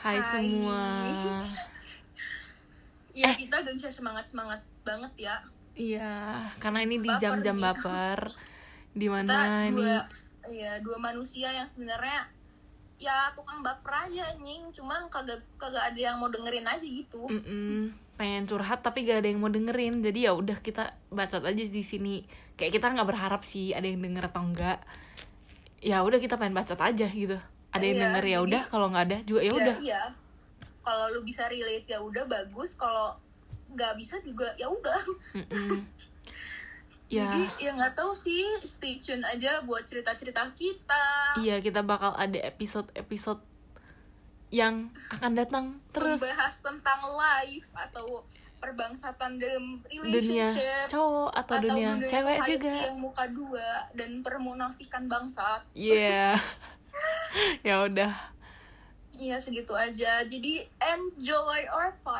Hai, semua. Ya Eh. kita gak bisa semangat-semangat banget ya. Iya, karena ini di jam-jam baper. Di mana ini? dua iya, dua manusia yang sebenarnya ya tukang baper aja anjing, cuman kagak kagak ada yang mau dengerin aja gitu. Mm-mm, pengen curhat tapi gak ada yang mau dengerin. Jadi ya udah kita bacot aja di sini. Kayak kita nggak berharap sih ada yang denger atau enggak. Ya udah kita pengen bacot aja gitu. Ada yang Iya, denger ya udah, kalau nggak ada juga ya Ya, udah. iya. Kalau lu bisa relate ya udah bagus, kalau nggak bisa juga ya udah. Ya, Jadi ya nggak tahu sih, stay tune aja buat cerita-cerita kita. iya kita bakal ada episode-episode yang akan datang terus membahas tentang life atau perbangsatan dalam dunia relationship cowok atau, dunia, cewek society juga. yang muka dua dan permunafikan bangsat Iya. ya udah. Iya segitu aja jadi enjoy our podcast